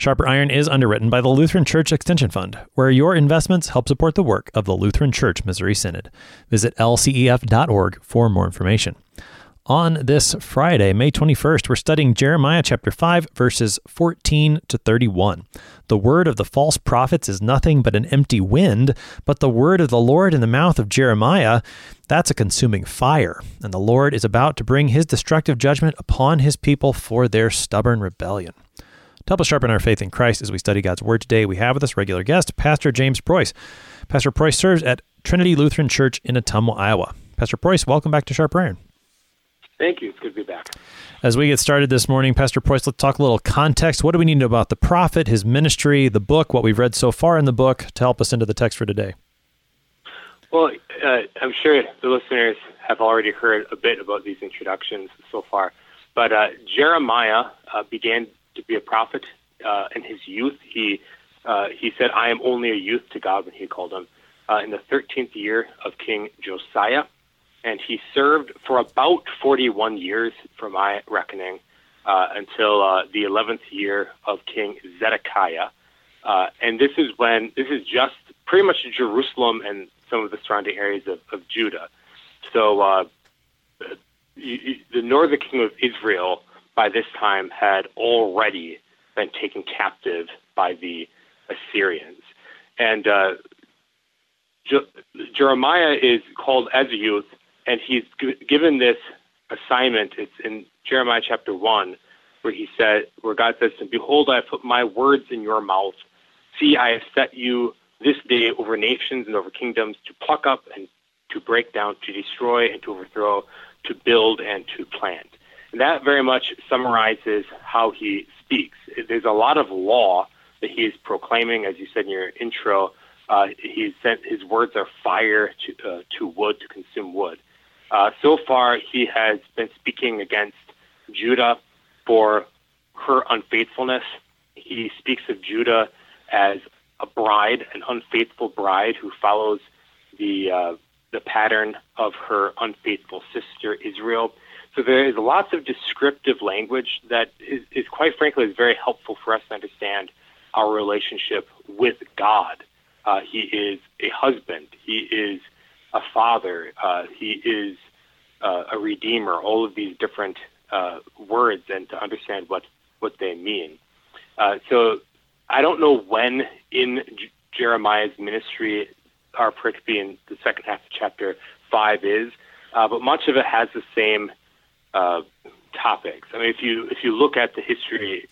Sharper Iron is underwritten by the Lutheran Church Extension Fund, where your investments help support the work of the Lutheran Church Missouri Synod. Visit lcef.org for more information. On this Friday, May 21st, we're studying Jeremiah chapter 5, verses 14 to 31. The word of the false prophets is nothing but an empty wind, but the word of the Lord in the mouth of Jeremiah, that's a consuming fire. And the Lord is about to bring his destructive judgment upon his people for their stubborn rebellion. To help us sharpen our faith in Christ as we study God's Word today, we have with us regular guest, Pastor James Preuss. Pastor Preuss serves at Trinity Lutheran Church in Ottumwa, Iowa. Pastor Preuss, welcome back to Sharp Iron. Thank you. It's good to be back. As we get started this morning, Pastor Preuss, let's talk a little context. What do we need to know about the prophet, his ministry, the book, what we've read so far in the book to help us into the text for today? Well, uh, I'm sure the listeners have already heard a bit about these introductions so far, but uh, Jeremiah uh, began to be a prophet uh, in his youth. He uh, he said, "I am only a youth to God," when he called him uh, in the 13th year of King Josiah, and he served for about 41 years, from my reckoning, uh, until uh, the 11th year of King Zedekiah. Uh, and this is when this is just pretty much Jerusalem and some of the surrounding areas of, of Judah. So uh, the northern kingdom of Israel by this time had already been taken captive by the Assyrians. And uh, Je- Jeremiah is called as a youth, and he's g- given this assignment. It's in Jeremiah chapter 1, where he said, where God says him, Behold, I have put my words in your mouth. See, I have set you this day over nations and over kingdoms to pluck up and to break down, to destroy and to overthrow, to build and to plant. That very much summarizes how he speaks. There's a lot of law that he is proclaiming, as you said in your intro. Uh, he's sent his words are fire to uh, to wood to consume wood. Uh, so far, he has been speaking against Judah for her unfaithfulness. He speaks of Judah as a bride, an unfaithful bride who follows the uh, the pattern of her unfaithful sister Israel. So there is lots of descriptive language that is, is quite frankly is very helpful for us to understand our relationship with God. Uh, he is a husband. He is a father. Uh, he is uh, a redeemer. All of these different uh, words, and to understand what what they mean. Uh, so I don't know when in J- Jeremiah's ministry our pericope in the second half of chapter five is, uh, but much of it has the same topics. I mean, if you if you look at the history,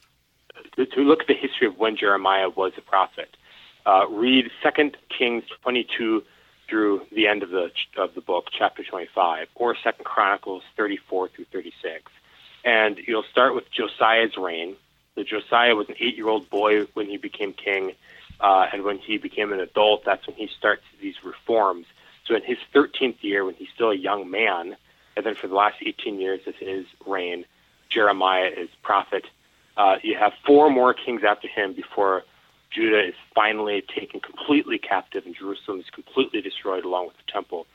to look at the history of when Jeremiah was a prophet, uh, read Second Kings 22 through the end of the of the book, chapter 25, or Second Chronicles 34 through 36, and you'll start with Josiah's reign. The Josiah was an eight-year-old boy when he became king, uh, and when he became an adult, that's when he starts these reforms. So in his 13th year, when he's still a young man, and then for the last 18 years of his reign, Jeremiah is prophet. Uh, you have four more kings after him before Judah is finally taken completely captive and Jerusalem is completely destroyed along with the temple.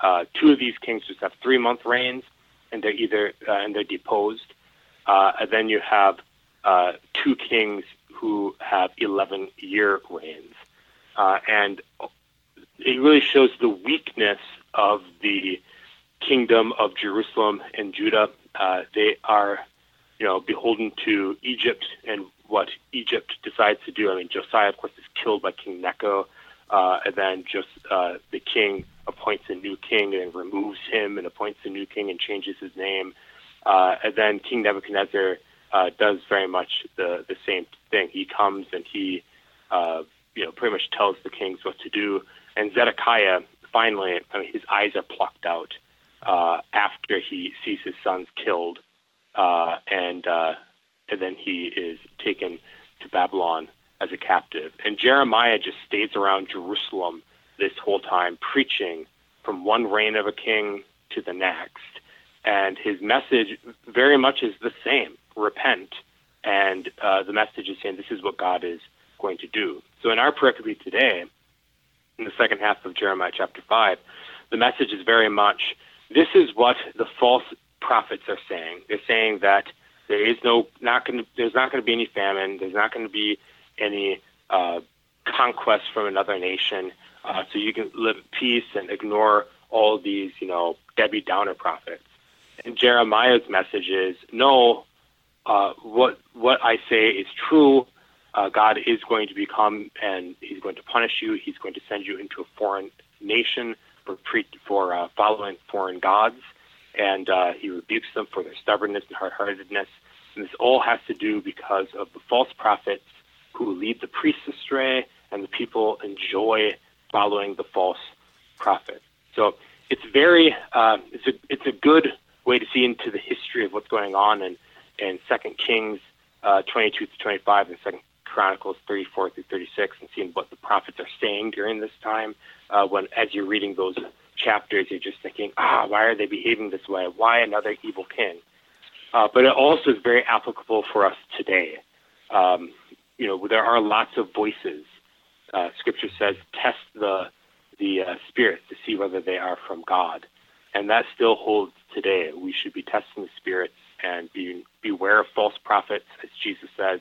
Uh, two of these kings just have three month reigns, and they're either uh, and they're deposed. Uh, and then you have uh, two kings who have 11 year reigns, uh, and it really shows the weakness of the kingdom of Jerusalem and Judah. Uh, they are, you know, beholden to Egypt and what Egypt decides to do. I mean, Josiah, of course, is killed by King Necho, uh, and then just uh, the king appoints a new king and removes him and appoints a new king and changes his name. Uh, and then King Nebuchadnezzar uh, does very much the the same thing. He comes and he, uh, you know, pretty much tells the kings what to do. And Zedekiah, finally, I mean, his eyes are plucked out uh, after he sees his sons killed, uh, and uh, and then he is taken to Babylon as a captive. And Jeremiah just stays around Jerusalem this whole time, preaching from one reign of a king to the next. And his message very much is the same repent. And uh, the message is saying this is what God is going to do. So in our pericope today, in the second half of Jeremiah chapter 5, the message is very much this is what the false prophets are saying. They're saying that there is no not going to there's not going to be any famine. There's not going to be any uh, conquest from another nation. Uh, so you can live in peace and ignore all these you know Debbie Downer prophets. And Jeremiah's message is no. Uh, what what I say is true. Uh, God is going to become and He's going to punish you. He's going to send you into a foreign nation for pre- for uh, following foreign gods, and uh, He rebukes them for their stubbornness and hard-heartedness. And this all has to do because of the false prophets who lead the priests astray, and the people enjoy following the false prophet. So it's very uh, it's a it's a good way to see into the history of what's going on in in Second Kings uh, 22 to 25 and Second Chronicles 34 through 36 and seeing what the prophets are saying during this time. Uh, when as you're reading those chapters, you're just thinking, ah, why are they behaving this way? Why another evil king? Uh, but it also is very applicable for us today. Um, you know, there are lots of voices. Uh, scripture says, test the the uh, spirits to see whether they are from God, and that still holds today. We should be testing the spirits and be beware of false prophets, as Jesus says,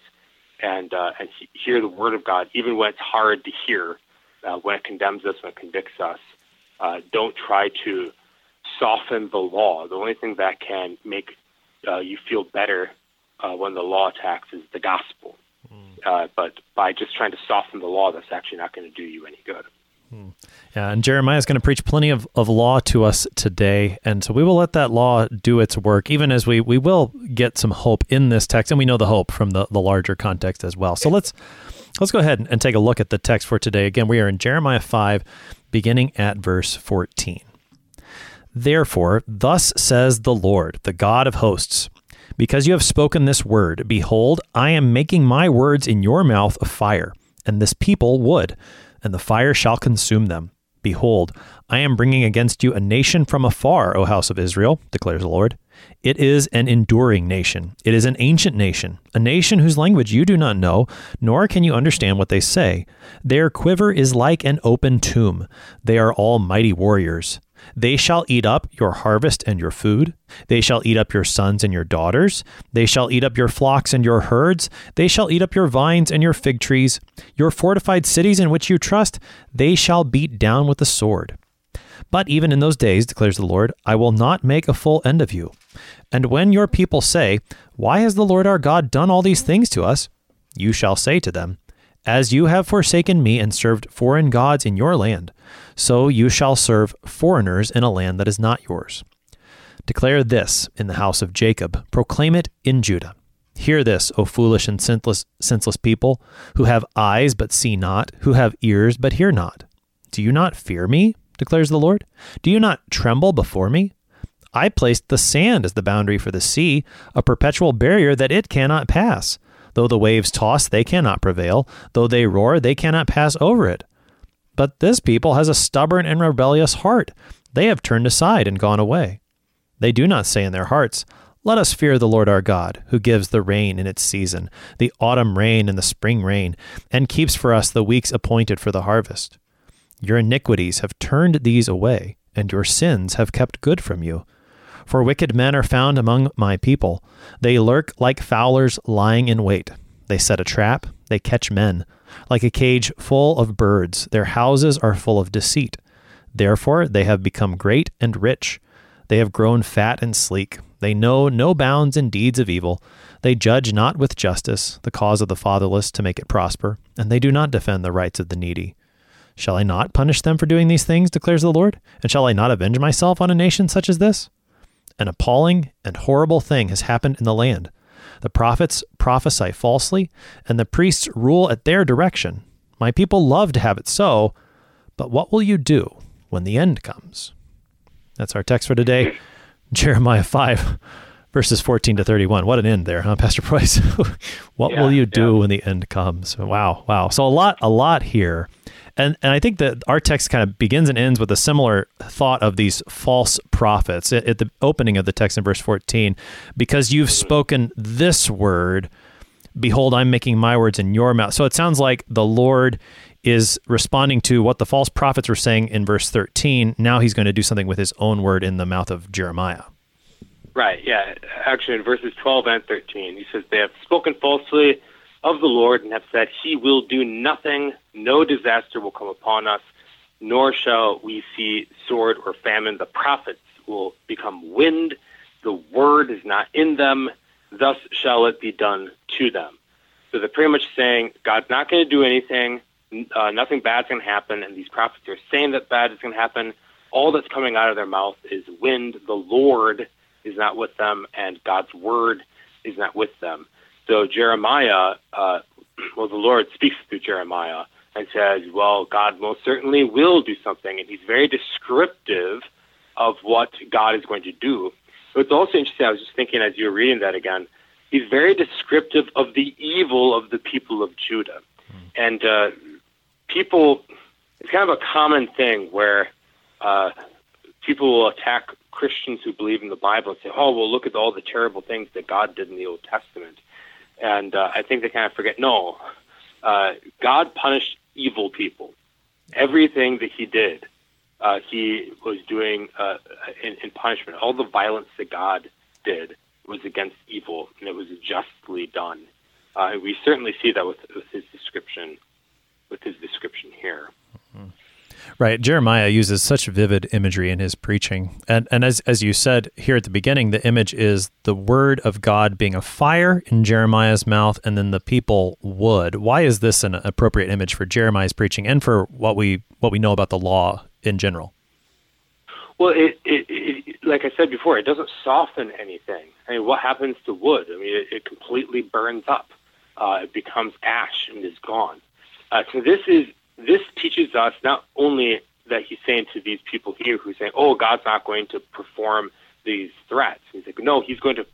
and uh, and hear the word of God, even when it's hard to hear, uh, when it condemns us, when it convicts us. Uh, don't try to soften the law. The only thing that can make uh, you feel better uh, when the law attacks is the gospel. Mm. but by just trying to soften the law, that's actually not going to do you any good. Mm. Yeah, and Jeremiah is going to preach plenty of, of law to us today. And so we will let that law do its work, even as we, we will get some hope in this text. And we know the hope from the, the larger context as well. So let's let's go ahead and take a look at the text for today. Again, we are in Jeremiah 5, beginning at verse 14. Therefore, thus says the Lord, the God of hosts, because you have spoken this word, behold, I am making my words in your mouth a fire, and this people wood, and the fire shall consume them. Behold, I am bringing against you a nation from afar, O house of Israel, declares the Lord. It is an enduring nation. It is an ancient nation, a nation whose language you do not know, nor can you understand what they say. Their quiver is like an open tomb. They are all mighty warriors. They shall eat up your harvest and your food. They shall eat up your sons and your daughters. They shall eat up your flocks and your herds. They shall eat up your vines and your fig trees. Your fortified cities in which you trust, they shall beat down with the sword. But even in those days, declares the Lord, I will not make a full end of you. And when your people say, Why has the Lord our God done all these things to us? You shall say to them, As you have forsaken me and served foreign gods in your land, so you shall serve foreigners in a land that is not yours. Declare this in the house of Jacob, proclaim it in Judah. Hear this, O foolish and senseless, senseless people, who have eyes but see not, who have ears but hear not. Do you not fear me? declares the Lord. Do you not tremble before me? I placed the sand as the boundary for the sea, a perpetual barrier that it cannot pass. Though the waves toss, they cannot prevail. Though they roar, they cannot pass over it. But this people has a stubborn and rebellious heart. They have turned aside and gone away. They do not say in their hearts, Let us fear the Lord our God, who gives the rain in its season, the autumn rain and the spring rain, and keeps for us the weeks appointed for the harvest. Your iniquities have turned these away, and your sins have kept good from you. For wicked men are found among my people. They lurk like fowlers lying in wait. They set a trap, they catch men. Like a cage full of birds, their houses are full of deceit. Therefore, they have become great and rich. They have grown fat and sleek. They know no bounds in deeds of evil. They judge not with justice the cause of the fatherless to make it prosper, and they do not defend the rights of the needy. Shall I not punish them for doing these things, declares the Lord? And shall I not avenge myself on a nation such as this? An appalling and horrible thing has happened in the land. The prophets prophesy falsely, and the priests rule at their direction. My people love to have it so, but what will you do when the end comes? That's our text for today Jeremiah 5, verses 14 to 31. What an end there, huh, Pastor Preuss? what yeah, will you do yeah. when the end comes? Wow, wow. So a lot, a lot here. And, and I think that our text kind of begins and ends with a similar thought of these false prophets at, at the opening of the text in verse 14. Because you've spoken this word, behold, I'm making my words in your mouth. So it sounds like the Lord is responding to what the false prophets were saying in verse 13. Now he's going to do something with his own word in the mouth of Jeremiah. Right, yeah. Actually, in verses 12 and 13, he says, They have spoken falsely of the Lord and have said, He will do nothing, no disaster will come upon us, nor shall we see sword or famine. The prophets will become wind, the word is not in them, thus shall it be done to them. So they're pretty much saying, God's not going to do anything, uh, nothing bad's going to happen, and these prophets are saying that bad is going to happen. All that's coming out of their mouth is wind. The Lord is not with them, and God's word is not with them. So Jeremiah, uh, well, the Lord speaks through Jeremiah and says, well, God most certainly will do something, and he's very descriptive of what God is going to do. So it's also interesting, I was just thinking as you were reading that again, he's very descriptive of the evil of the people of Judah. Mm. And uh, people, it's kind of a common thing where uh, people will attack Christians who believe in the Bible and say, oh, well, look at all the terrible things that God did in the Old Testament. And uh, I think they kind of forget no, uh, God punished evil people. Everything that he did, uh, he was doing uh, in, in punishment. All the violence that God did was against evil, and it was justly done. Uh, we certainly see that with, with his description, with his description here. Right. Jeremiah uses such vivid imagery in his preaching. And and as as you said here at the beginning, the image is the word of God being a fire in Jeremiah's mouth and then the people wood. Why is this an appropriate image for Jeremiah's preaching and for what we what we know about the law in general? Well, it, it, it like I said before, it doesn't soften anything. I mean, what happens to wood? I mean, it, it completely burns up. Uh, it becomes ash and is gone. Uh, so this is this teaches us not only that he's saying to these people here who say, "Oh, God's not going to perform these threats." He's like, "No, he's going to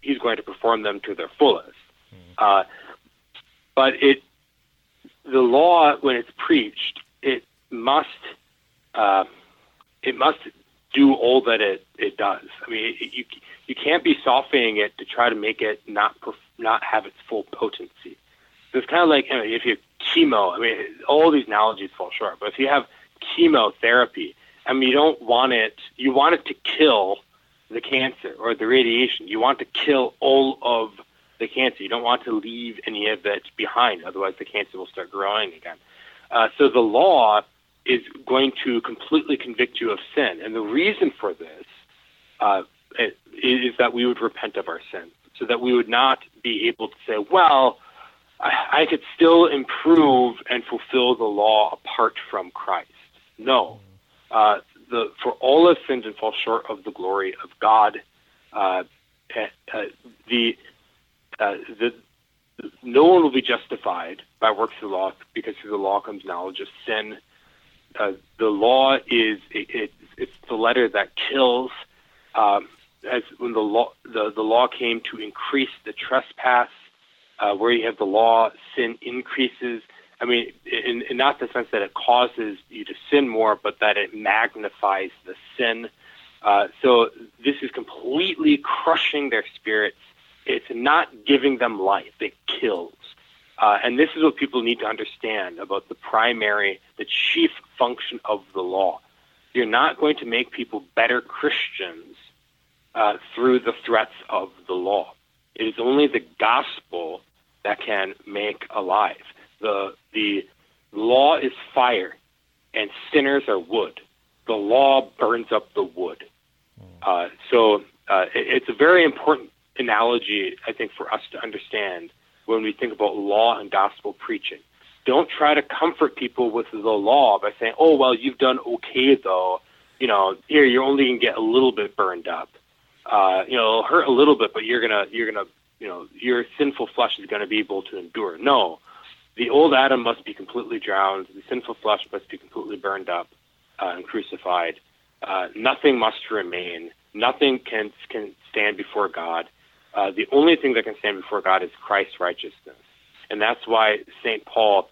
he's going to perform them to their fullest." Mm-hmm. Uh, but it the law, when it's preached, it must uh, it must do all that it, it does. I mean, it, you you can't be softening it to try to make it not not have its full potency. So it's kind of like you know, if you chemo. I mean, all these analogies fall short. But if you have chemotherapy, I mean, you don't want it. You want it to kill the cancer or the radiation. You want to kill all of the cancer. You don't want to leave any of it behind. Otherwise, the cancer will start growing again. Uh, so the law is going to completely convict you of sin, and the reason for this uh, is that we would repent of our sin, so that we would not be able to say, "Well." I, could still improve and fulfill the law apart from Christ. No. Uh, the, for all have sinned and fall short of the glory of God. Uh, uh, the, uh, the, no one will be justified by works of the law because through the law comes knowledge of sin. Uh, the law is it, it, it's the letter that kills. Um, as when the law the, the law came to increase the trespass, uh, where you have the law, sin increases. I mean, in, in not the sense that it causes you to sin more, but that it magnifies the sin. Uh, so this is completely crushing their spirits. It's not giving them life; it kills. Uh, and this is what people need to understand about the primary, the chief function of the law. You're not going to make people better Christians uh, through the threats of the law. It is only the gospel that can make alive. The the law is fire, and sinners are wood. The law burns up the wood. Hmm. Uh, so uh, it, it's a very important analogy, I think, for us to understand when we think about law and gospel preaching. Don't try to comfort people with the law by saying, "Oh, well, you've done okay though. You know, here you're only gonna get a little bit burned up." uh, you know, it'll hurt a little bit, but you're gonna you're gonna you know your sinful flesh is gonna be able to endure. No, the old Adam must be completely drowned. The sinful flesh must be completely burned up uh, and crucified. Uh, nothing must remain. Nothing can can stand before God. Uh, the only thing that can stand before God is Christ's righteousness, and that's why Saint Paul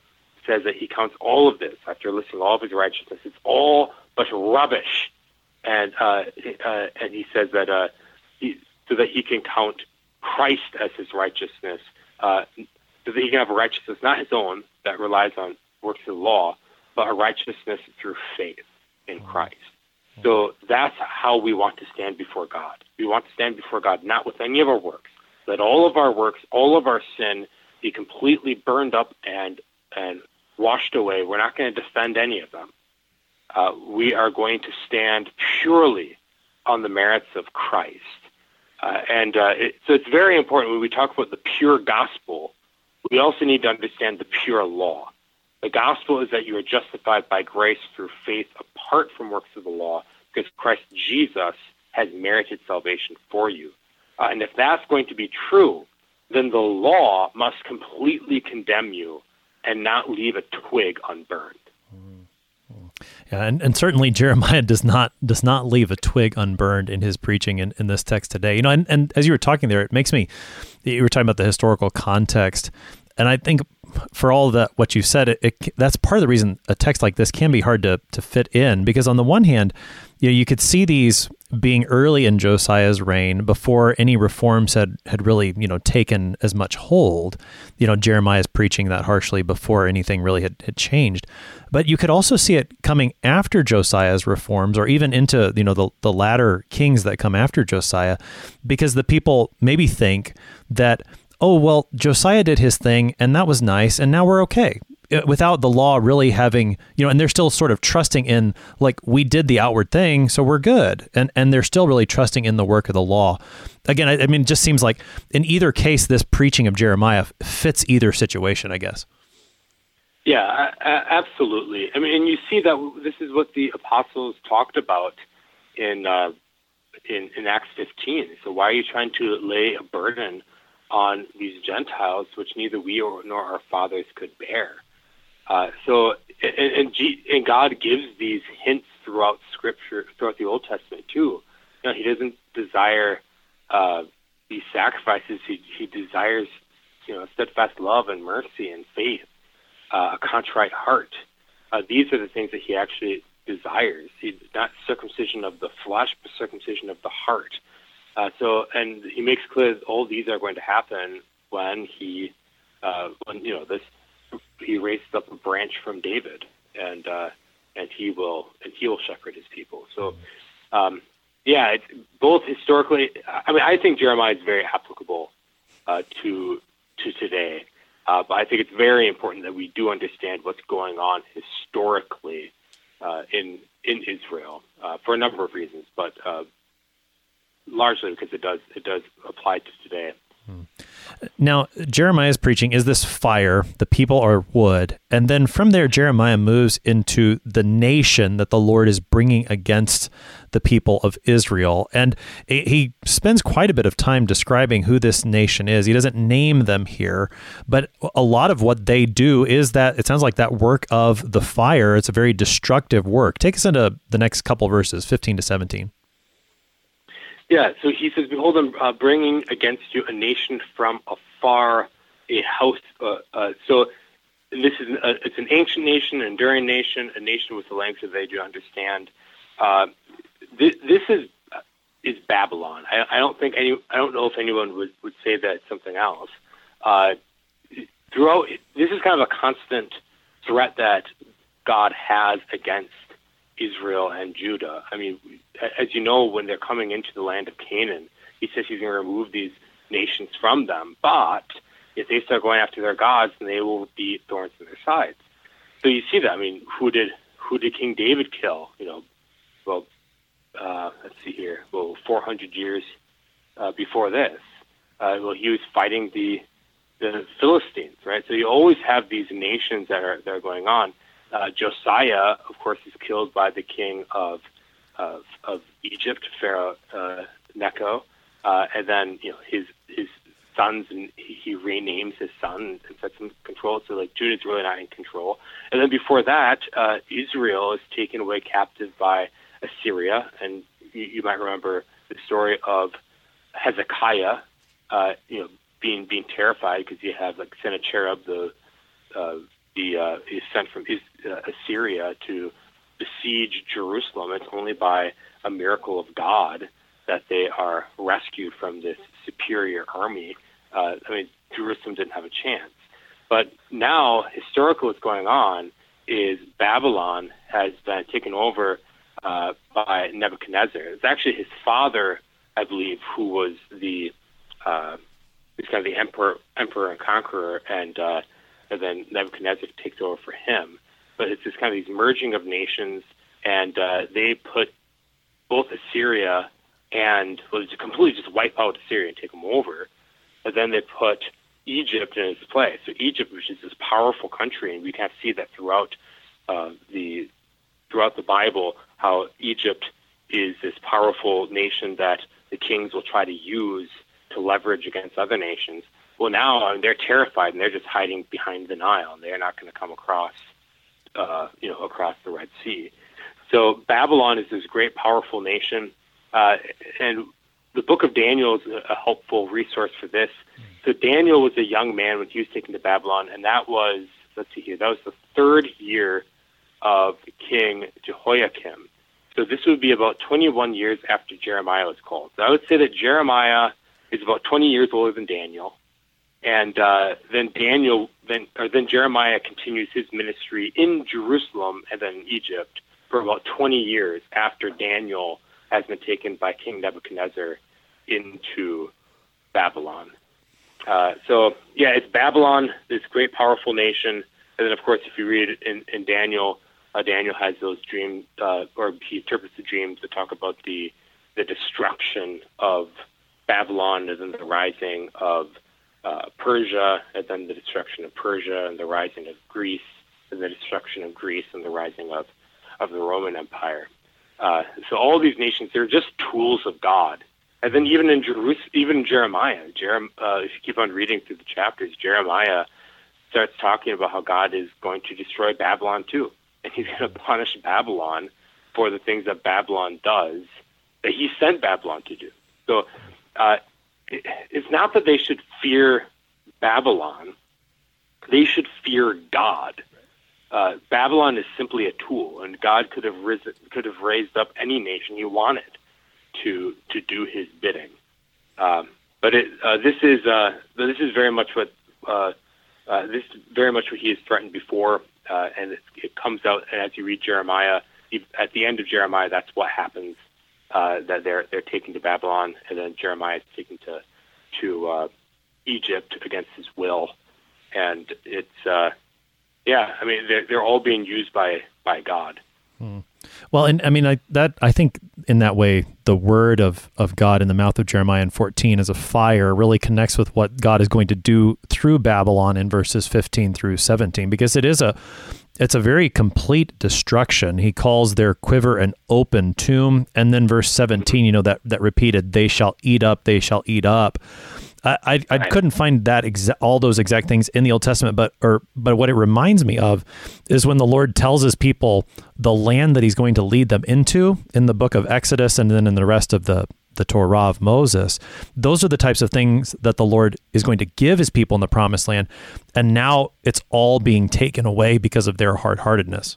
says that he counts all of this after listing all of his righteousness. It's all but rubbish, and uh, uh, and he says that uh, he, so that he can count Christ as his righteousness, uh, so that he can have a righteousness not his own that relies on works of the law, but a righteousness through faith in Christ. So that's how we want to stand before God. We want to stand before God not with any of our works. Let all of our works, all of our sin be completely burned up and and washed away. We're not going to defend any of them. Uh, we are going to stand purely on the merits of Christ. Uh, and uh, it, so it's very important when we talk about the pure gospel, we also need to understand the pure law. The gospel is that you are justified by grace through faith apart from works of the law because Christ Jesus has merited salvation for you. Uh, and if that's going to be true, then the law must completely condemn you and not leave a twig unburned. Yeah, and, and certainly Jeremiah does not does not leave a twig unburned in his preaching in, in this text today. You know, and, and as you were talking there, it makes me you were talking about the historical context, and I think for all that what you said, it, it, that's part of the reason a text like this can be hard to to fit in because on the one hand, you know, you could see these being early in Josiah's reign before any reforms had had really you know taken as much hold. You know, Jeremiah's preaching that harshly before anything really had, had changed. But you could also see it coming after Josiah's reforms, or even into you know the the latter kings that come after Josiah, because the people maybe think that oh, well, Josiah did his thing and that was nice and now we're okay. Uh, without the law really having, you know, and they're still sort of trusting in like we did the outward thing, so we're good. And and they're still really trusting in the work of the law. Again, I, I mean, it just seems like in either case, this preaching of Jeremiah fits either situation, I guess. Yeah, absolutely. I mean, and you see that this is what the apostles talked about in uh, in, in Acts 15. So why are you trying to lay a burden on these Gentiles, which neither we or, nor our fathers could bear. Uh, so, and, and, G, and, God gives these hints throughout Scripture, throughout the Old Testament too. You know, He doesn't desire uh, these sacrifices. He, he desires, you know, steadfast love and mercy and faith, uh, a contrite heart. Uh, these are the things that He actually desires. He, not circumcision of the flesh, but circumcision of the heart. Uh, so, and he makes clear that all these are going to happen when he, uh, when you know this, he raises up a branch from David, and uh, and he will and he will shepherd his people. So, um, yeah, it's both historically. I mean, I think Jeremiah is very applicable uh, to to today, uh, but I think it's very important that we do understand what's going on historically uh, in in Israel uh, for a number of reasons, but uh, largely because it does it does apply to today. Hmm. Now, Jeremiah's preaching is this fire, the people are wood. And then from there, Jeremiah moves into the nation that the Lord is bringing against the people of Israel. And he spends quite a bit of time describing who this nation is. He doesn't name them here, but a lot of what they do is that it sounds like that work of the fire. It's a very destructive work. Take us into the next couple verses, 15 to 17. Yeah, so he says, Behold, I'm uh, bringing against you a nation from afar, a house. Uh, uh, so this is a, it's an ancient nation, an enduring nation, a nation with the language that they do understand. Uh, this, this is is Babylon. I, I, don't think any. I don't know if anyone would, would say that something else. Uh, throughout, this is kind of a constant threat that God has against Israel and Judah. I mean, as you know, when they're coming into the land of Canaan, he says he's going to remove these nations from them. But if they start going after their gods, then they will be thorns in their sides. So you see that. I mean, who did who did King David kill? You know, well, uh, let's see here. Well, 400 years uh, before this, uh, well, he was fighting the the Philistines, right? So you always have these nations that are that are going on. Uh, Josiah, of course, is killed by the king of of, of Egypt, Pharaoh uh, Necho, uh, and then you know his his sons, and he, renames his son and sets in control. So like Judah's really not in control. And then before that, uh, Israel is taken away captive by Assyria, and you, you might remember the story of Hezekiah, uh, you know, being being terrified because you have like Sennacherib, the uh, the uh, is sent from uh, Assyria to besiege Jerusalem. It's only by a miracle of God that they are rescued from this superior army. Uh, I mean, Jerusalem didn't have a chance. But now, historically, what's going on is Babylon has been taken over uh, by Nebuchadnezzar. It's actually his father, I believe, who was the uh, kind of the emperor, emperor and conqueror, and uh, and then Nebuchadnezzar takes over for him. But it's this kind of these merging of nations, and uh, they put both Assyria and well, to completely just wipe out Assyria and take them over. But then they put Egypt in its place. So Egypt, which is this powerful country, and we can see that throughout uh, the throughout the Bible, how Egypt is this powerful nation that the kings will try to use to leverage against other nations. Well, now I mean, they're terrified and they're just hiding behind the Nile, they're not going to come across, uh, you know, across the Red Sea. So Babylon is this great, powerful nation, uh, and the Book of Daniel is a, a helpful resource for this. So Daniel was a young man when he was taken to Babylon, and that was let's see here, that was the third year of King Jehoiakim. So this would be about 21 years after Jeremiah was called. So I would say that Jeremiah is about 20 years older than Daniel, and uh, then Daniel, then or then Jeremiah continues his ministry in Jerusalem and then Egypt for about 20 years after Daniel has been taken by King Nebuchadnezzar into Babylon. Uh, so yeah, it's Babylon, this great powerful nation, and then of course, if you read in, in Daniel, uh, Daniel has those dreams, uh, or he interprets the dreams that talk about the the destruction of Babylon, and then the rising of uh, Persia, and then the destruction of Persia, and the rising of Greece, and the destruction of Greece, and the rising of of the Roman Empire. Uh, so all these nations, they're just tools of God. And then even in Jerusalem, even in Jeremiah, Jerem, uh, if you keep on reading through the chapters, Jeremiah starts talking about how God is going to destroy Babylon too, and He's going to punish Babylon for the things that Babylon does that He sent Babylon to do. So uh, it's not that they should fear Babylon; they should fear God uh, Babylon is simply a tool, and God could have risen, could have raised up any nation He wanted to to do His bidding. Um, but it, uh, this is uh, this is very much what uh, uh, this is very much what He has threatened before, uh, and it, it comes out. And as you read Jeremiah, at the end of Jeremiah, that's what happens. Uh, that they're they're taken to Babylon, and then Jeremiah is taken to to uh, Egypt against his will, and it's uh, yeah, I mean they're they're all being used by by God. Hmm. Well, and I mean I that I think in that way the word of of God in the mouth of Jeremiah in 14 as a fire really connects with what God is going to do through Babylon in verses 15 through 17 because it is a it's a very complete destruction. He calls their quiver an open tomb and then verse 17, you know that that repeated they shall eat up, they shall eat up. I, I, I couldn't find that exa- all those exact things in the Old Testament, but or but what it reminds me of is when the Lord tells His people the land that He's going to lead them into in the book of Exodus, and then in the rest of the the Torah of Moses. Those are the types of things that the Lord is going to give His people in the Promised Land, and now it's all being taken away because of their hard heartedness.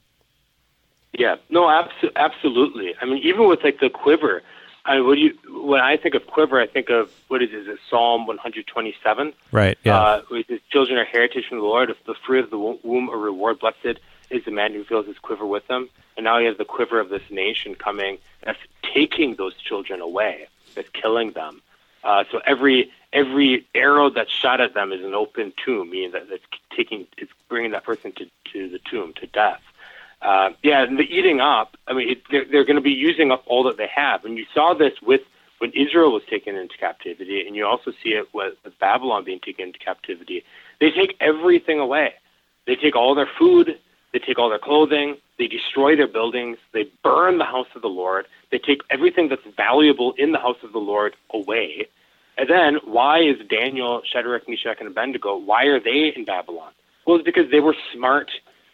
Yeah, no, abso- absolutely. I mean, even with like the quiver I when you when I think of quiver, I think of what is it? Is it Psalm 127? Right. Yeah. Uh, his children are heritage from the Lord. If the fruit of the womb a reward, blessed is the man who fills his quiver with them. And now he has the quiver of this nation coming that's taking those children away, that's killing them. Uh, so every every arrow that's shot at them is an open tomb, meaning that it's taking it's bringing that person to, to the tomb to death. Uh, yeah, and the eating up. I mean, it, they're, they're going to be using up all that they have, and you saw this with when Israel was taken into captivity, and you also see it with, with Babylon being taken into captivity. They take everything away. They take all their food. They take all their clothing. They destroy their buildings. They burn the house of the Lord. They take everything that's valuable in the house of the Lord away. And then, why is Daniel, Shadrach, Meshach, and Abednego? Why are they in Babylon? Well, it's because they were smart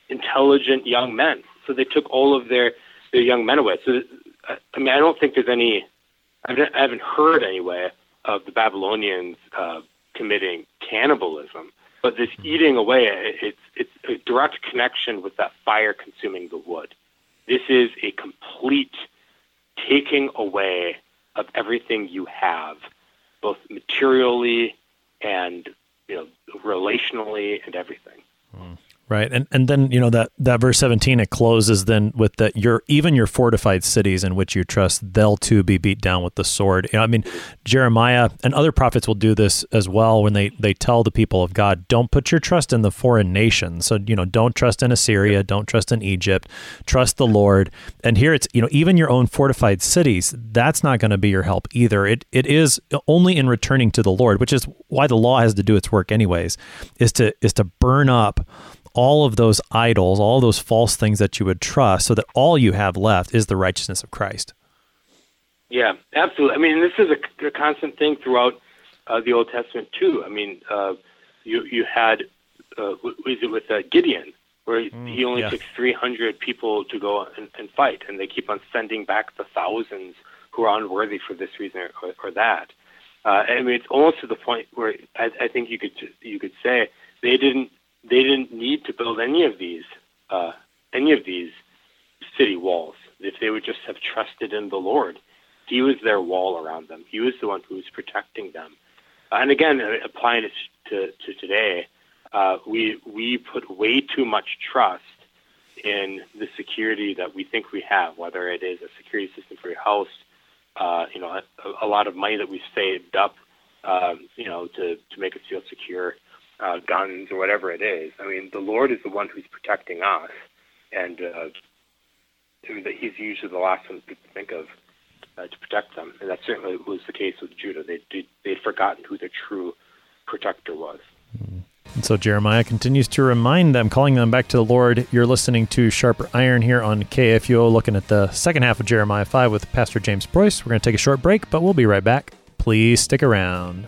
intelligent young men. So they took all of their their young men away. So I mean, I don't think there's any. I haven't heard anyway of the Babylonians uh, committing cannibalism, but this eating away, it's it's a direct connection with that fire consuming the wood. This is a complete taking away of everything you have, both materially and you know relationally and everything. Mm. Right. And and then, you know, that, that verse 17, it closes then with that your even your fortified cities in which you trust, they'll too be beat down with the sword. You know, I mean, Jeremiah and other prophets will do this as well when they, they tell the people of God, don't put your trust in the foreign nations. So, you know, don't trust in Assyria, don't trust in Egypt, trust the Lord. And here it's, you know, even your own fortified cities, that's not going to be your help either. It it is only in returning to the Lord, which is why the law has to do its work anyways, is to is to burn up all of those idols, all those false things that you would trust, so that all you have left is the righteousness of Christ. Yeah, absolutely. I mean, this is a, a constant thing throughout uh, the Old Testament too. I mean, uh, you you had uh, was it with uh, Gideon, where mm, he only yeah. took 300 people to go and, and, fight, and they keep on sending back the thousands who are unworthy for this reason or, or that. Uh, I mean, it's almost to the point where I, I think you could you could say they didn't they didn't need to build any of these uh, any of these city walls if they would just have trusted in the Lord. He was their wall around them. He was the one who was protecting them. And again, uh, applying it to, to today, uh, we we put way too much trust in the security that we think we have, whether it is a security system for your house, uh, you know, a, a, lot of money that we've saved up, um, you know, to, to make us feel secure, uh, guns or whatever it is. I mean, the Lord is the one who's protecting us, and uh, I mean, he's usually the last one people think of uh, to protect them, and that certainly was the case with Judah. They did, they'd forgotten who their true protector was. And so Jeremiah continues to remind them, calling them back to the Lord. You're listening to Sharper Iron here on KFUO, looking at the second half of Jeremiah 5 with Pastor James Preuss. We're going to take a short break, but we'll be right back. Please stick around.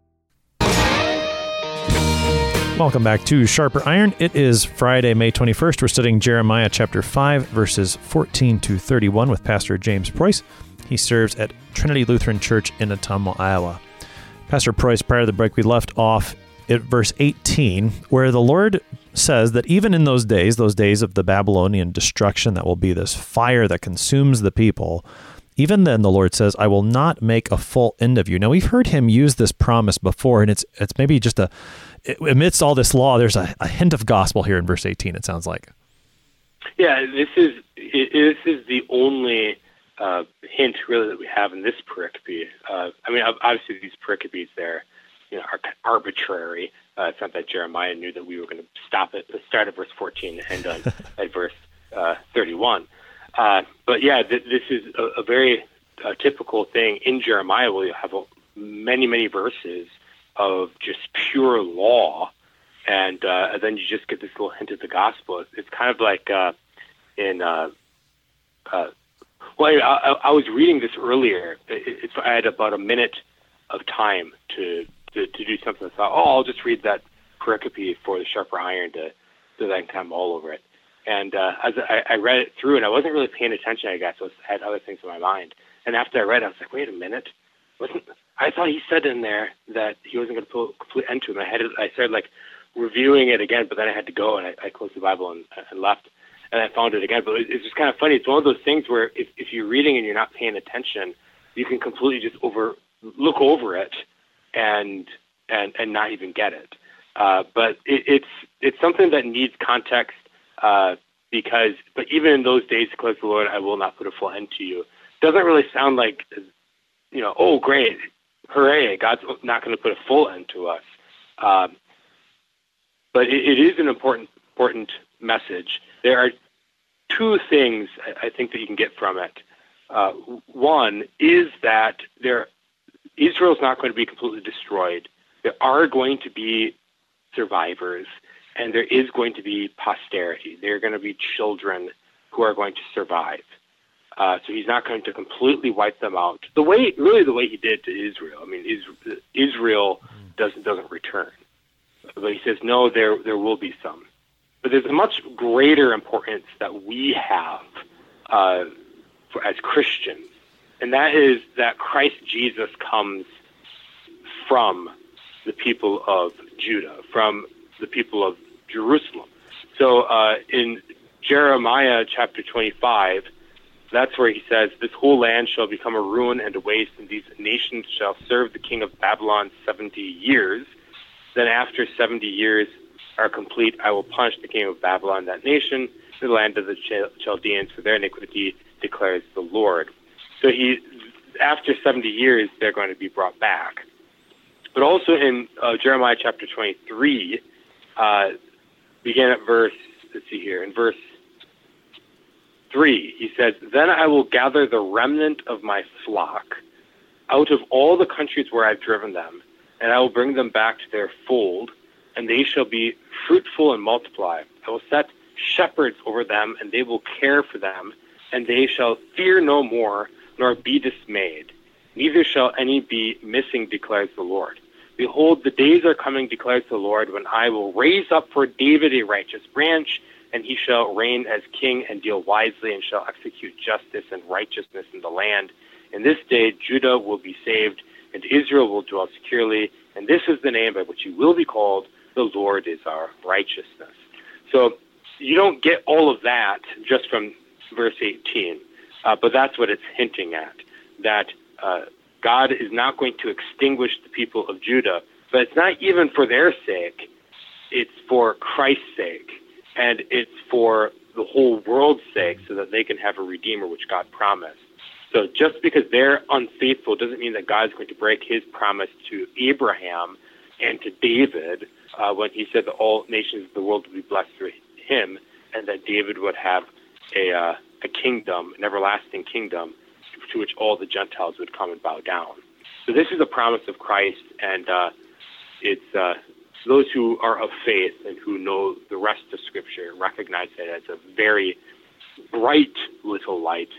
Welcome back to Sharper Iron. It is Friday, May 21st. We're studying Jeremiah chapter 5, verses 14 to 31 with Pastor James Preuss. He serves at Trinity Lutheran Church in Ottumwa, Iowa. Pastor Preuss, prior to the break, we left off at verse 18, where the Lord says that even in those days, those days of the Babylonian destruction that will be this fire that consumes the people, even then the Lord says, I will not make a full end of you. Now we've heard him use this promise before, and it's it's maybe just a amidst all this law, there's a, a hint of gospel here in verse 18. It sounds like. Yeah, this is it, this is the only uh, hint really that we have in this pericope. Uh, I mean, obviously these pericopes there, you know, are arbitrary. Uh, it's not that Jeremiah knew that we were going to stop at the start of verse 14 and end on at verse uh, 31. Uh, but yeah, th- this is a, a very uh, typical thing in Jeremiah. Where you have a, many, many verses of just pure law, and, uh, and then you just get this little hint of the gospel. It's, kind of like uh, in uh, uh, well, I, I, was reading this earlier. It, it's, I had about a minute of time to to, to do something. I thought, oh, I'll just read that pericope for the sharper iron to so that I can come all over it. And uh, as I, I read it through, and I wasn't really paying attention, I guess. I, I had other things in my mind. And after I read, it, I was like, wait a minute, wasn't I thought he said in there that he wasn't going to put a complete end to him. I had it, I started like reviewing it again, but then I had to go and I, I closed the Bible and, and left, and I found it again. But it, it's just kind of funny. It's one of those things where if, if you're reading and you're not paying attention, you can completely just over look over it and and and not even get it. Uh, but it, it's it's something that needs context uh, because. But even in those days, declares the Lord, I will not put a full end to you. Doesn't really sound like you know, oh great, hooray, God's not going to put a full end to us. Um, but it, it is an important important message. There are two things I think that you can get from it. Uh, one is that there, Israel is not going to be completely destroyed. There are going to be survivors, and there is going to be posterity. There are going to be children who are going to survive. Uh, so he's not going to completely wipe them out. The way, really, the way he did to Israel. I mean, Israel doesn't doesn't return, but he says no. There there will be some, but there's a much greater importance that we have uh, for, as Christians, and that is that Christ Jesus comes from the people of Judah, from the people of Jerusalem. So uh, in Jeremiah chapter 25, that's where he says, This whole land shall become a ruin and a waste, and these nations shall serve the king of Babylon 70 years. Then after 70 years are complete, I will punish the king of Babylon, that nation, the land of the Chaldeans for their iniquity, declares the Lord. So he, after 70 years, they're going to be brought back. But also in uh, Jeremiah chapter 23, uh, begin at verse, let's see here, in verse 3, he says, Then I will gather the remnant of my flock out of all the countries where I've driven them, and I will bring them back to their fold, and they shall be fruitful and multiply. I will set shepherds over them, and they will care for them, and they shall fear no more, nor be dismayed. Neither shall any be missing, declares the Lord. Behold, the days are coming, declares the Lord, when I will raise up for David a righteous branch, and he shall reign as king and deal wisely, and shall execute justice and righteousness in the land. In this day, Judah will be saved, and Israel will dwell securely. And this is the name by which he will be called the Lord is our righteousness. So you don't get all of that just from verse 18, uh, but that's what it's hinting at that uh, God is not going to extinguish the people of Judah, but it's not even for their sake, it's for Christ's sake, and it's for the whole world's sake so that they can have a Redeemer, which God promised. So just because they're unfaithful doesn't mean that God's going to break his promise to Abraham and to David uh, when he said that all nations of the world would be blessed through him and that David would have a, uh, a kingdom, an everlasting kingdom to which all the Gentiles would come and bow down. So this is a promise of Christ, and uh, it's uh, those who are of faith and who know the rest of Scripture recognize it as a very bright little light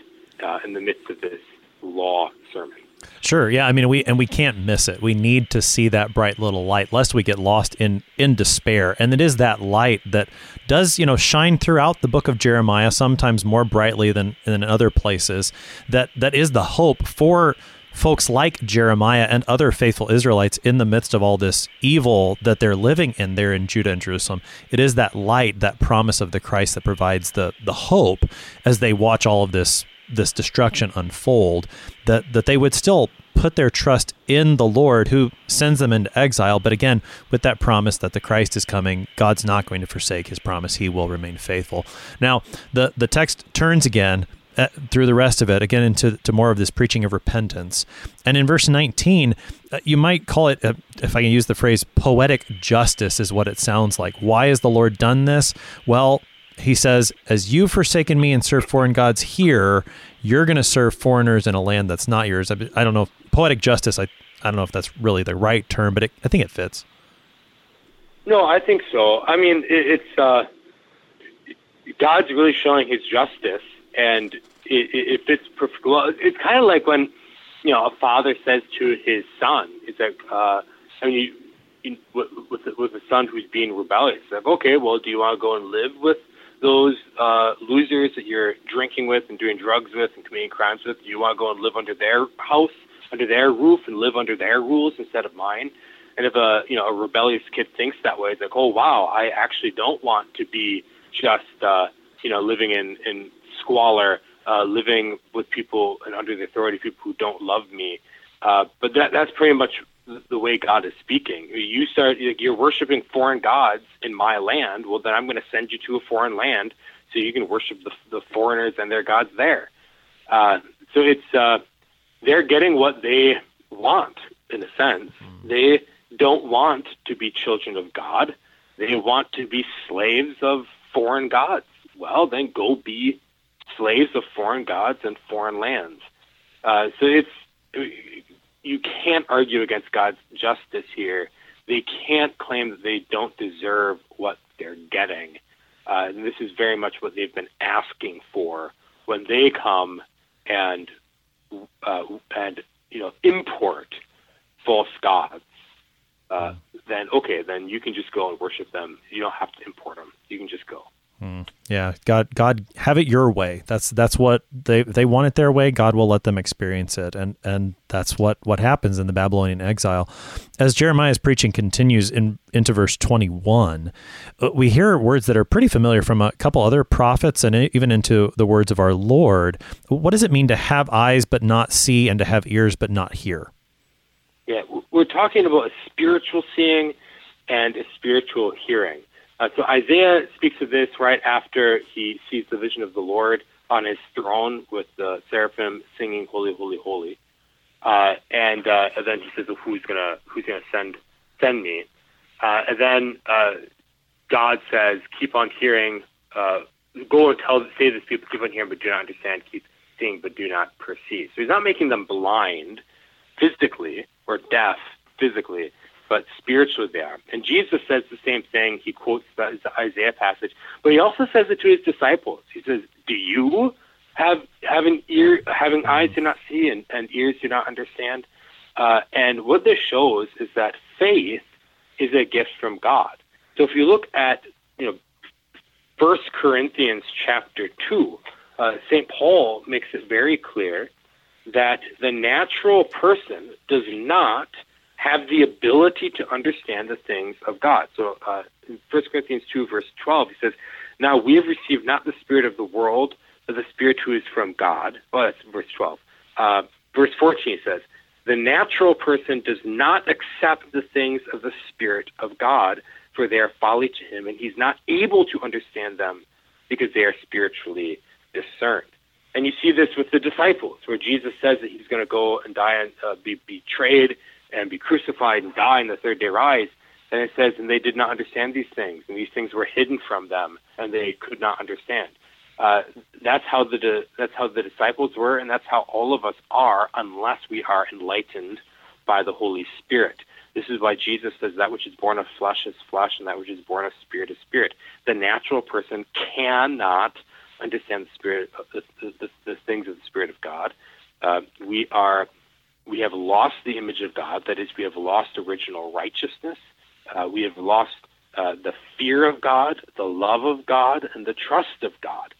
uh, in the midst of this law sermon. Sure. Yeah. I mean, we and we can't miss it. We need to see that bright little light, lest we get lost in in despair. And it is that light that does, you know, shine throughout the book of Jeremiah, sometimes more brightly than in other places. That that is the hope for folks like Jeremiah and other faithful Israelites in the midst of all this evil that they're living in there in Judah and Jerusalem. It is that light, that promise of the Christ that provides the the hope as they watch all of this this destruction unfold, that, that they would still put their trust in the Lord who sends them into exile. But again, with that promise that the Christ is coming, God's not going to forsake his promise. He will remain faithful. Now, the, the text turns again uh, through the rest of it, again, into to more of this preaching of repentance. And in verse 19, uh, you might call it, uh, if I can use the phrase, poetic justice, is what it sounds like. Why has the Lord done this? Well, he says, As you've forsaken me and served foreign gods here, you're going to serve foreigners in a land that's not yours. I, I don't know. Poetic justice, I, I don't know if that's really the right term, but it, I think it fits. No, I think so. I mean, it, it's uh, God's really showing his justice, and it, it fits perfectly well. It's kind of like when, you know, a father says to his son, "Is that uh, I mean, you, you, with with a son who's being rebellious, like, okay, well, do you want to go and live with those uh, losers that you're drinking with and doing drugs with and committing crimes with? Do you want to go and live under their house, under their roof, and live under their rules instead of mine? And if a you know a rebellious kid thinks that way, it's like, oh wow, I actually don't want to be just uh, you know living in in squalor, uh, living with people and under the authority of people who don't love me. Uh, but that that's pretty much the way God is speaking. You start you're worshiping foreign gods in my land. Well, then I'm going to send you to a foreign land so you can worship the, the foreigners and their gods there. Uh, so it's uh, they're getting what they want in a sense. Mm. They don't want to be children of God. They want to be slaves of foreign gods. Well, then go be slaves of foreign gods and foreign lands. Uh, so it's you can't argue against God's justice here. They can't claim that they don't deserve what they're getting. Uh, and this is very much what they've been asking for when they come and uh, and you know import false gods. Uh, then okay, then you can just go and worship them. You don't have to import them. You can just go. Mm, yeah, God, God, have it your way. That's that's what they they want it their way. God will let them experience it, and and that's what what happens in the Babylonian exile. As Jeremiah's preaching continues in into verse twenty one, uh, we hear words that are pretty familiar from a couple other prophets, and even into the words of our Lord. What does it mean to have eyes but not see, and to have ears but not hear? Yeah, we're talking about a spiritual seeing and a spiritual hearing. Uh, so Isaiah speaks of this right after he sees the vision of the Lord on his throne with the seraphim singing "Holy, Holy, Holy," uh, and, uh, and then he says, well, "Who's gonna Who's gonna send send me?" Uh, and then uh, God says, "Keep on hearing. Uh, go and tell say this people keep on hearing, but do not understand. Keep seeing, but do not perceive." So he's not making them blind physically or deaf physically but spiritually they are. And Jesus says the same thing. He quotes the, Isaiah passage, but he also says it to his disciples. He says, "Do you have having ear, having eyes do not see and, and ears do not understand?" Uh, and what this shows is that faith is a gift from God. So if you look at you know First Corinthians chapter two, uh, Saint Paul makes it very clear that the natural person does not have the ability to understand the things of God. So uh, in 1 Corinthians 2, verse 12, he says, Now we have received not the spirit of the world, but the spirit who is from God. Well, that's verse 12. Uh, verse 14 says, The natural person does not accept the things of the spirit of God, for they are folly to him, and he's not able to understand them because they are spiritually discerned. And you see this with the disciples, where Jesus says that he's going to go and die and uh, be betrayed and be crucified and die and the third day rise. And it says, and they did not understand these things, and these things were hidden from them, and they could not understand. Uh, that's how the that's how the disciples were, and that's how all of us are, unless we are enlightened by the Holy Spirit. This is why Jesus says that which is born of flesh is flesh, and that which is born of spirit is spirit. The natural person cannot understand the spirit, the, the, the, things of the Spirit of God. Uh, we are have lost the image of God. That is, we have lost original righteousness. Uh, we have lost uh, the fear of God, the love of God, and the trust of God.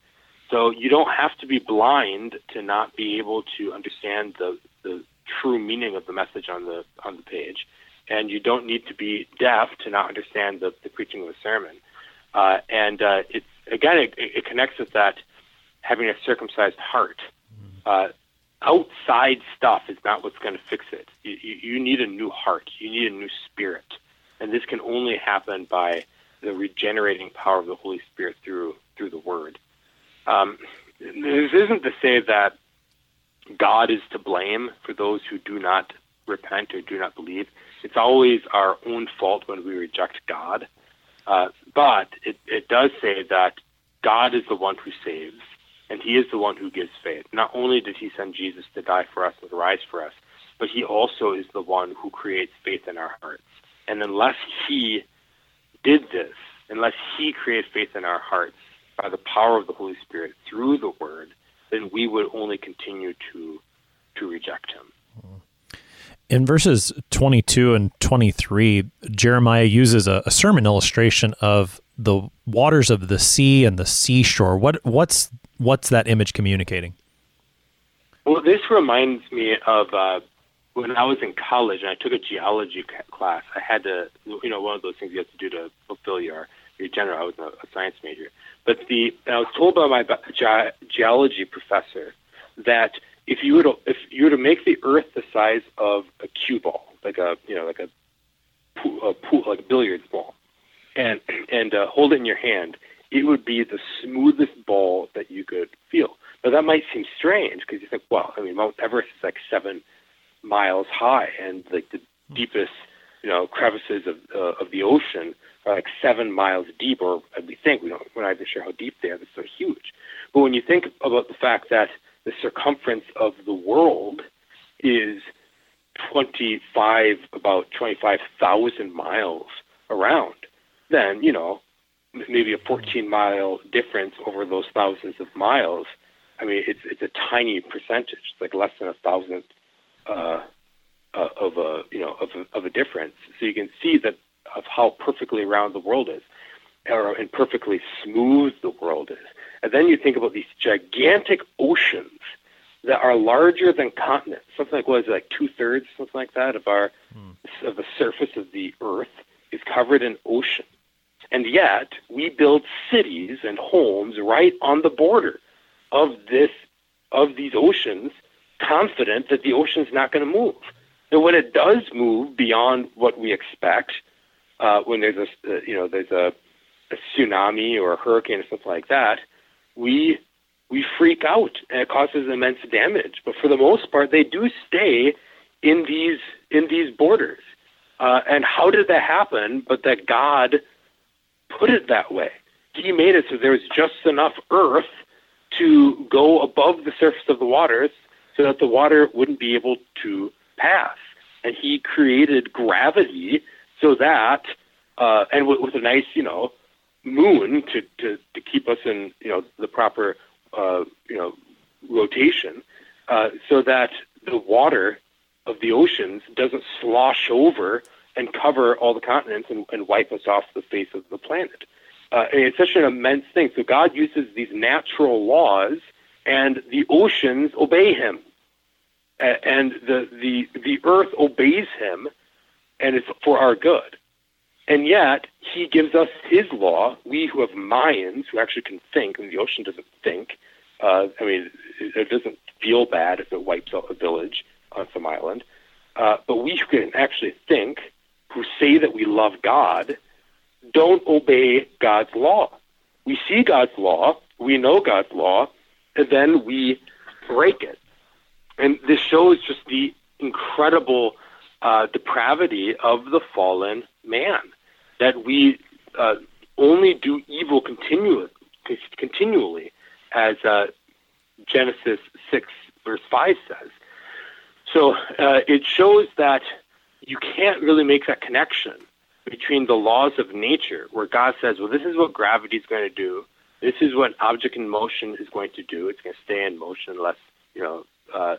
So you don't have to be blind to not be able to understand the, the true meaning of the message on the on the page, and you don't need to be deaf to not understand the, the preaching of the sermon. Uh, and uh, it's again, it, it, connects with that having a circumcised heart. Uh, outside stuff is not what's going to fix it. You, you, need a new heart. You need a new spirit. And this can only happen by the regenerating power of the Holy Spirit through through the Word. Um, this isn't to say that God is to blame for those who do not repent or do not believe. It's always our own fault when we reject God. Uh, but it, it does say that God is the one who saves, he is the one who gives faith. Not only did he send Jesus to die for us and rise for us, but he also is the one who creates faith in our hearts. And unless he did this, unless he created faith in our hearts by the power of the Holy Spirit through the word, then we would only continue to to reject him. In verses 22 and 23, Jeremiah uses a, a sermon illustration of the waters of the sea and the seashore. What what's what's that image communicating? Well, this reminds me of uh, when I was in college and I took a geology class. I had to, you know, one of those things you have to do to fulfill your your general. I was a, a science major, but the I was told by my ge- geology professor that if you were to if you were to make the Earth the size of a cue ball, like a you know like a pool, a pool like a billiards ball, and and uh, hold it in your hand, it would be the smoothest ball that you could feel. Now that might seem strange because you think, well, I mean, Mount Everest is like seven miles high, and like the deepest, you know, crevices of uh, of the ocean are like seven miles deep, or we think we don't, we're not even sure how deep they are. They're so huge. But when you think about the fact that the circumference of the world is 25, about 25,000 miles around, then, you know, maybe a 14 mile difference over those thousands of miles. I mean, it's it's a tiny percentage. It's like less than a thousandth uh, uh, of a you know of a, of a difference. So you can see that of how perfectly round the world is, or and perfectly smooth the world is. And then you think about these gigantic oceans that are larger than continents. Something like what is it, like two thirds, something like that, of our hmm. of the surface of the Earth is covered in ocean. And yet we build cities and homes right on the border of this of these oceans, confident that the ocean's not going to move. And when it does move beyond what we expect, uh, when there's a uh, you know there's a, a tsunami or a hurricane or something like that, we we freak out and it causes immense damage. But for the most part, they do stay in these in these borders. Uh, and how did that happen? But that God put it that way. He made it so there was just enough earth to go above the surface of the waters so that the water wouldn't be able to pass. And he created gravity so that, uh, and with, with a nice, you know, moon to, to, to keep us in, you know, the proper, uh, you know, rotation, uh, so that the water of the oceans doesn't slosh over and cover all the continents and, and wipe us off the face of the planet. Uh, it's such an immense thing. So God uses these natural laws, and the oceans obey Him, and the the the earth obeys Him, and it's for our good. And yet He gives us His law. We who have minds, who actually can think, and the ocean doesn't think. Uh, I mean, it, it doesn't feel bad if it wipes out a village on some island. Uh, but we can actually think who say that we love God don't obey God's law. We see God's law, we know God's law, and then we break it. And this shows just the incredible uh, depravity of the fallen man, that we uh, only do evil continu- continually, as uh, Genesis 6, verse 5 says. So uh, it shows that you can't really make that connection between the laws of nature, where God says, well, this is what gravity is going to do. This is what object in motion is going to do. It's going to stay in motion unless, you know, uh,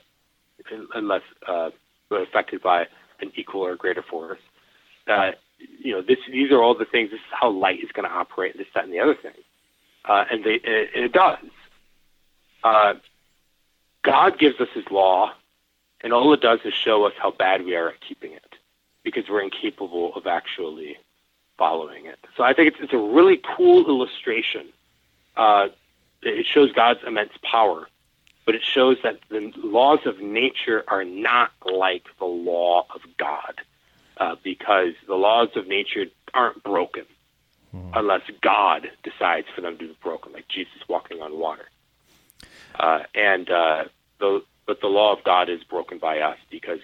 unless uh, affected by an equal or greater force. Uh, you know, this, these are all the things. This is how light is going to operate. This, that, and the other thing. Uh, and they, and it does. Uh, God gives us His law, and all it does is show us how bad we are at keeping it because we're incapable of actually following it. So I think it's, it's a really cool illustration. Uh, it shows God's immense power, but it shows that the laws of nature are not like the law of God uh, because the laws of nature aren't broken hmm. unless God decides for them to be broken, like Jesus walking on water. Uh, and uh, the, but the law of God is broken by us because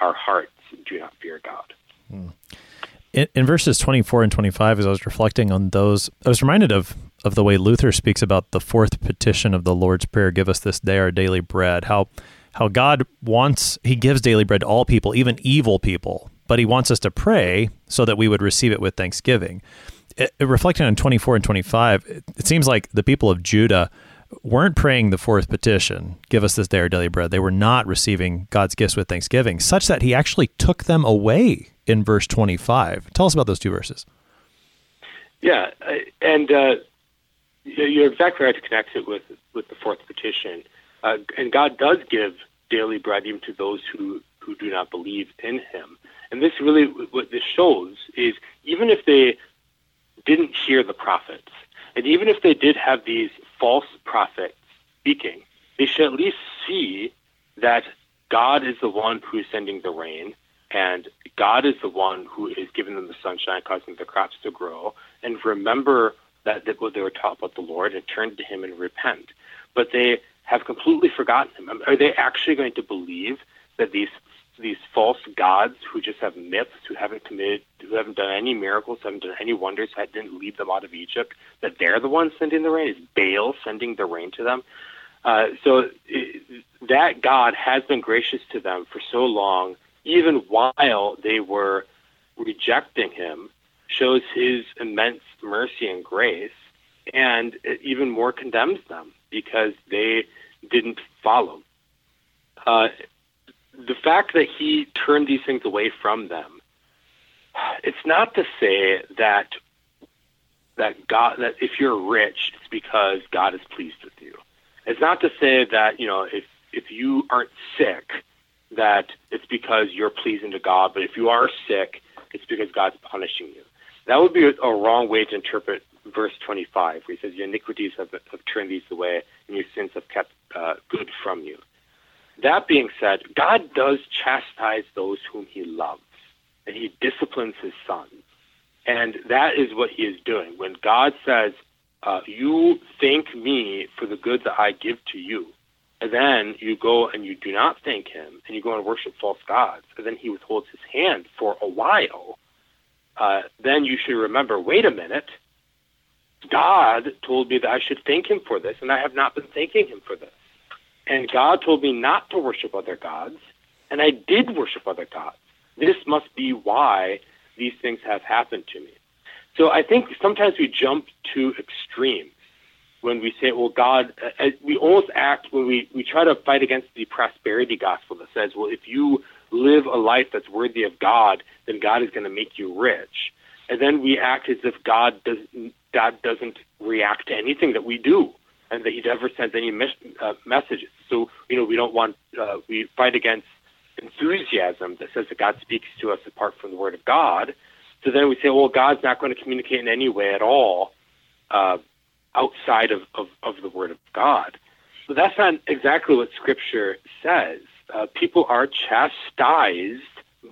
our hearts do not fear God. Hmm. In, in, verses 24 and 25, as I was reflecting on those, I was reminded of, of the way Luther speaks about the fourth petition of the Lord's Prayer give us this day our daily bread. How, how God wants, He gives daily bread to all people, even evil people, but He wants us to pray so that we would receive it with thanksgiving. It, it, reflecting on 24 and 25, it, it seems like the people of Judah weren't praying the fourth petition, give us this day our daily bread. They were not receiving God's gifts with thanksgiving, such that he actually took them away in verse 25. Tell us about those two verses. Yeah, and uh, you're exactly right to connect it with, with the fourth petition. Uh, and God does give daily bread even to those who, who do not believe in him. And this really, what this shows is even if they didn't hear the prophets, and even if they did have these false prophets speaking, they should at least see that God is the one who is sending the rain, and God is the one who is giving them the sunshine, causing the crops to grow, and remember that, that what they were taught about the Lord and turn to Him and repent. But they have completely forgotten Him. Are they actually going to believe that these these false gods who just have myths, who haven't committed, who haven't done any miracles, haven't done any wonders, that didn't lead them out of Egypt, that they're the ones sending the rain? Is Baal sending the rain to them? Uh, so it, that God has been gracious to them for so long, even while they were rejecting Him, shows His immense mercy and grace, and even more condemns them because they didn't follow. Uh, the fact that he turned these things away from them, it's not to say that that God that if you're rich, it's because God is pleased with you. It's not to say that you know if if you aren't sick, that it's because you're pleasing to God. But if you are sick, it's because God's punishing you. That would be a, wrong way to interpret verse 25, where he says, "Your iniquities have, have turned these away, and your sins have kept uh, good from you." That being said, God does chastise those whom he loves, and he disciplines his sons. And that is what he is doing. When God says, uh, You thank me for the good that I give to you, and then you go and you do not thank him, and you go and worship false gods, and then he withholds his hand for a while, uh, then you should remember wait a minute. God told me that I should thank him for this, and I have not been thanking him for this. And God told me not to worship other gods, and I did worship other gods. This must be why these things have happened to me. So I think sometimes we jump to extremes when we say, well, God, uh, uh, we almost act when we, we try to fight against the prosperity gospel that says, well, if you live a life that's worthy of God, then God is going to make you rich. And then we act as if God, does, God doesn't react to anything that we do and that he never sends any mes- uh, messages. So, you know, we don't want, uh, we fight against enthusiasm that says that God speaks to us apart from the Word of God. So then we say, well, God's not going to communicate in any way at all uh, outside of, of, of the Word of God. But that's not exactly what Scripture says. Uh, people are chastised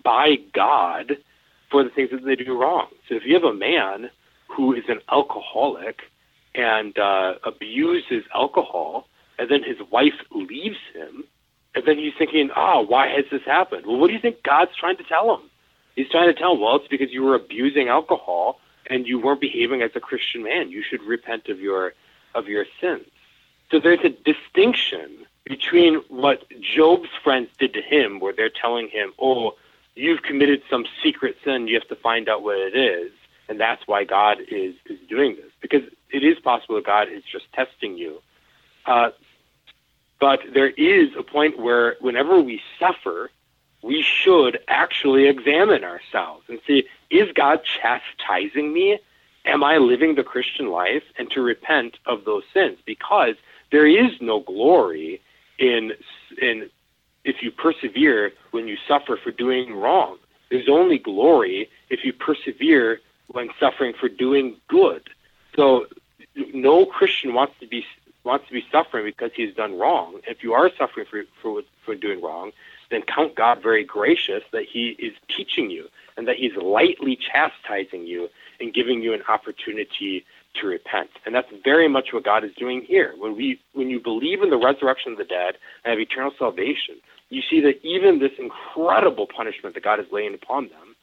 by God for the things that they do wrong. So if you have a man who is an alcoholic and uh, abuses alcohol, and then his wife leaves him, and then he's thinking, oh, why has this happened? Well, what do you think God's trying to tell him? He's trying to tell him, well, it's because you were abusing alcohol and you weren't behaving as a Christian man. You should repent of your of your sins. So there's a distinction between what Job's friends did to him, where they're telling him, oh, you've committed some secret sin, you have to find out what it is, and that's why God is is doing this. Because it is possible that God is just testing you. Uh, but there is a point where whenever we suffer, we should actually examine ourselves and see, is God chastising me? Am I living the Christian life? And to repent of those sins because there is no glory in, in if you persevere when you suffer for doing wrong. There's only glory if you persevere when suffering for doing good. So no Christian wants to be wants to be suffering because he's done wrong. If you are suffering for for for doing wrong, then count God very gracious that He is teaching you and that He's lightly chastising you and giving you an opportunity to repent. And that's very much what God is doing here. When we when you believe in the resurrection of the dead and have eternal salvation, you see that even this incredible punishment that God is laying upon them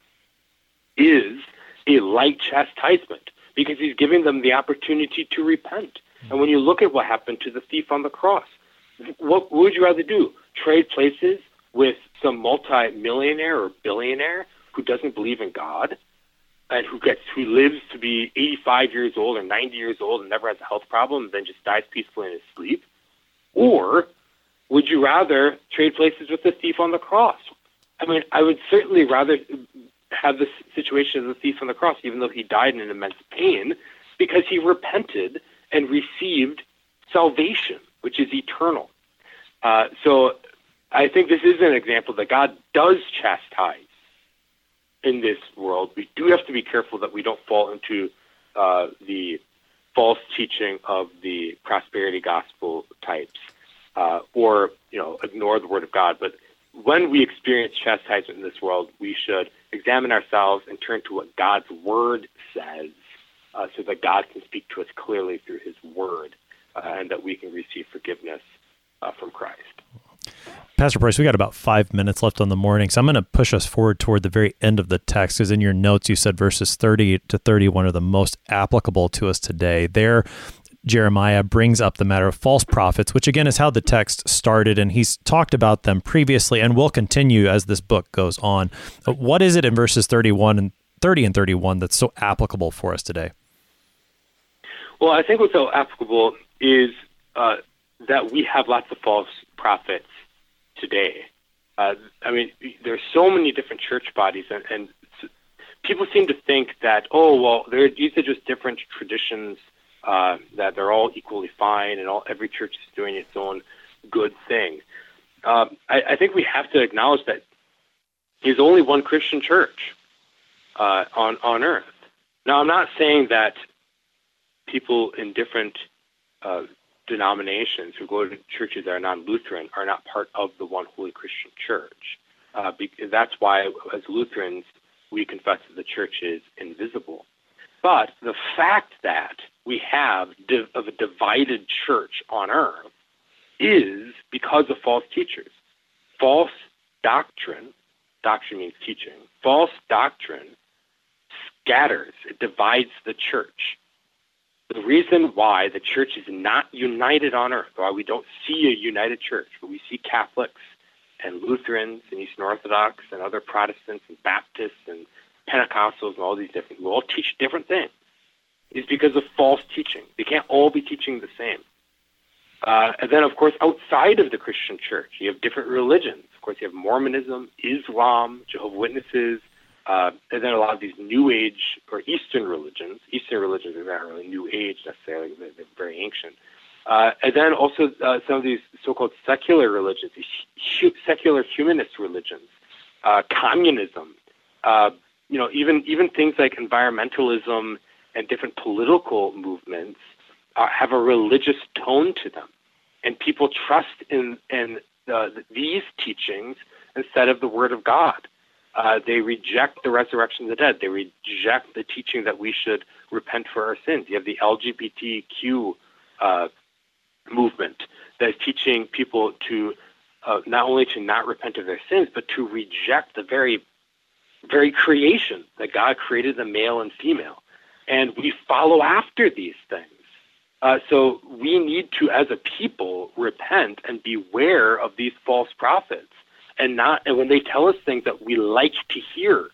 is a light chastisement because he's giving them the opportunity to repent. And when you look at what happened to the thief on the cross, what, would you rather do? Trade places with some multi-millionaire or billionaire who doesn't believe in God and who gets who lives to be 85 years old or 90 years old and never has a health problem and then just dies peacefully in his sleep? Or would you rather trade places with the thief on the cross? I mean, I would certainly rather have the situation of the thief on the cross, even though he died in immense pain, because he repented and received salvation, which is eternal. Uh, so I think this is an example that God does chastise in this world. We do have to be careful that we don't fall into uh, the false teaching of the prosperity gospel types, uh, or you know, ignore the word of God. But when we experience chastisement in this world, we should examine ourselves and turn to what God's Word says uh, so that God can speak to us clearly through His Word uh, and that we can receive forgiveness uh, from Christ. Pastor Preuss, we got about five minutes left on the morning, so I'm going to push us forward toward the very end of the text because in your notes you said verses 30 to 31 are the most applicable to us today. There, Jeremiah brings up the matter of false prophets, which again is how the text started, and he's talked about them previously and will continue as this book goes on. What is it in verses 31 and 30 and 31 that's so applicable for us today? Well, I think what's so applicable is uh, that we have lots of false prophets today. Uh, I mean, there's so many different church bodies, and, and people seem to think that, oh, well, these are just different traditions, uh, that they're all equally fine, and all every church is doing its own good thing. Um, I, I think we have to acknowledge that there's only one Christian church uh, on on earth. Now, I'm not saying that people in different uh, denominations who go to churches that are non-Lutheran are not part of the one holy Christian church. Uh, that's why, as Lutherans, we confess that the church is invisible. But the fact that we have div- of a divided church on earth is because of false teachers. False doctrine, doctrine means teaching, false doctrine scatters, it divides the church. The reason why the church is not united on earth, why we don't see a united church, but we see Catholics and Lutherans and Eastern Orthodox and other Protestants and Baptists and Pentecostals and all these different, who all teach different things, is because of false teaching. They can't all be teaching the same. Uh, and then, of course, outside of the Christian church, you have different religions. Of course, you have Mormonism, Islam, Jehovah Witnesses, uh, and then a lot of these New Age or Eastern religions. Eastern religions are not really New Age necessarily; they're, they're very ancient. Uh, and then also uh, some of these so-called secular religions, hu- secular humanist religions, uh, communism. Uh, you know, even even things like environmentalism and different political movements uh, have a religious tone to them, and people trust in in these teachings instead of the Word of God. Uh, they reject the resurrection of the dead. They reject the teaching that we should repent for our sins. You have the LGBTQ uh, movement that is teaching people to uh, not only to not repent of their sins, but to reject the very, very creation that God created the male and female. And we follow after these things. Uh, so we need to, as a people, repent and beware of these false prophets and not and when they tell us things that we like to hear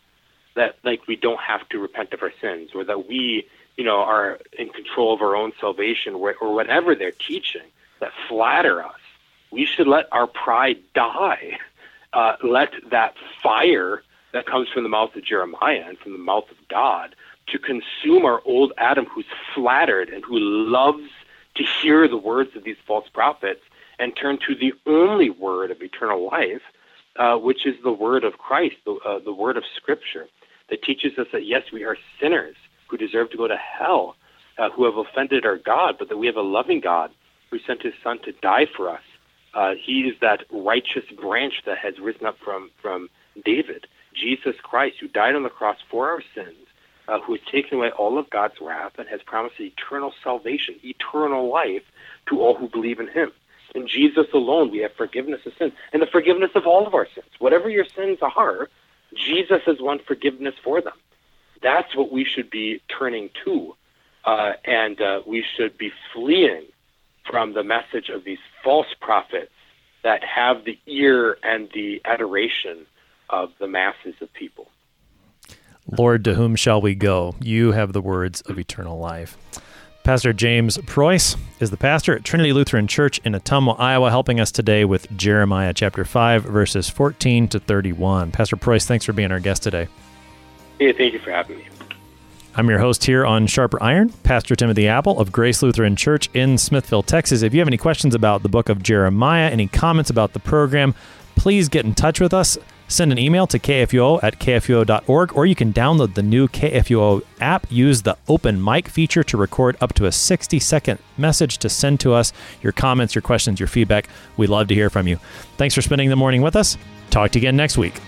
that like we don't have to repent of our sins or that we you know are in control of our own salvation or, or whatever they're teaching that flatter us we should let our pride die. Uh, let that fire that comes from the mouth of jeremiah and from the mouth of god to consume our old adam who's flattered and who loves to hear the words of these false prophets and turn to the only word of eternal life uh, which is the word of Christ, the, uh, the word of Scripture, that teaches us that yes, we are sinners who deserve to go to hell, uh, who have offended our God, but that we have a loving God who sent His Son to die for us. Uh, he is that righteous branch that has risen up from from David, Jesus Christ, who died on the cross for our sins. Uh, who has taken away all of God's wrath and has promised eternal salvation, eternal life to all who believe in him. In Jesus alone, we have forgiveness of sins and the forgiveness of all of our sins. Whatever your sins are, Jesus has won forgiveness for them. That's what we should be turning to. Uh, and uh, we should be fleeing from the message of these false prophets that have the ear and the adoration of the masses of people. Lord, to whom shall we go? You have the words of eternal life. Pastor James Preuss is the pastor at Trinity Lutheran Church in Ottumwa, Iowa, helping us today with Jeremiah chapter 5, verses 14 to 31. Pastor Preuss, thanks for being our guest today. Yeah, thank you for having me. I'm your host here on Sharper Iron, Pastor Timothy Appel of Grace Lutheran Church in Smithville, Texas. If you have any questions about the book of Jeremiah, any comments about the program, please get in touch with us send an email to kfuo at kfuo.org, or you can download the new KFUO app. Use the open mic feature to record up to a 60 second message to send to us your comments, your questions, your feedback. We'd love to hear from you. Thanks for spending the morning with us. Talk to you again next week.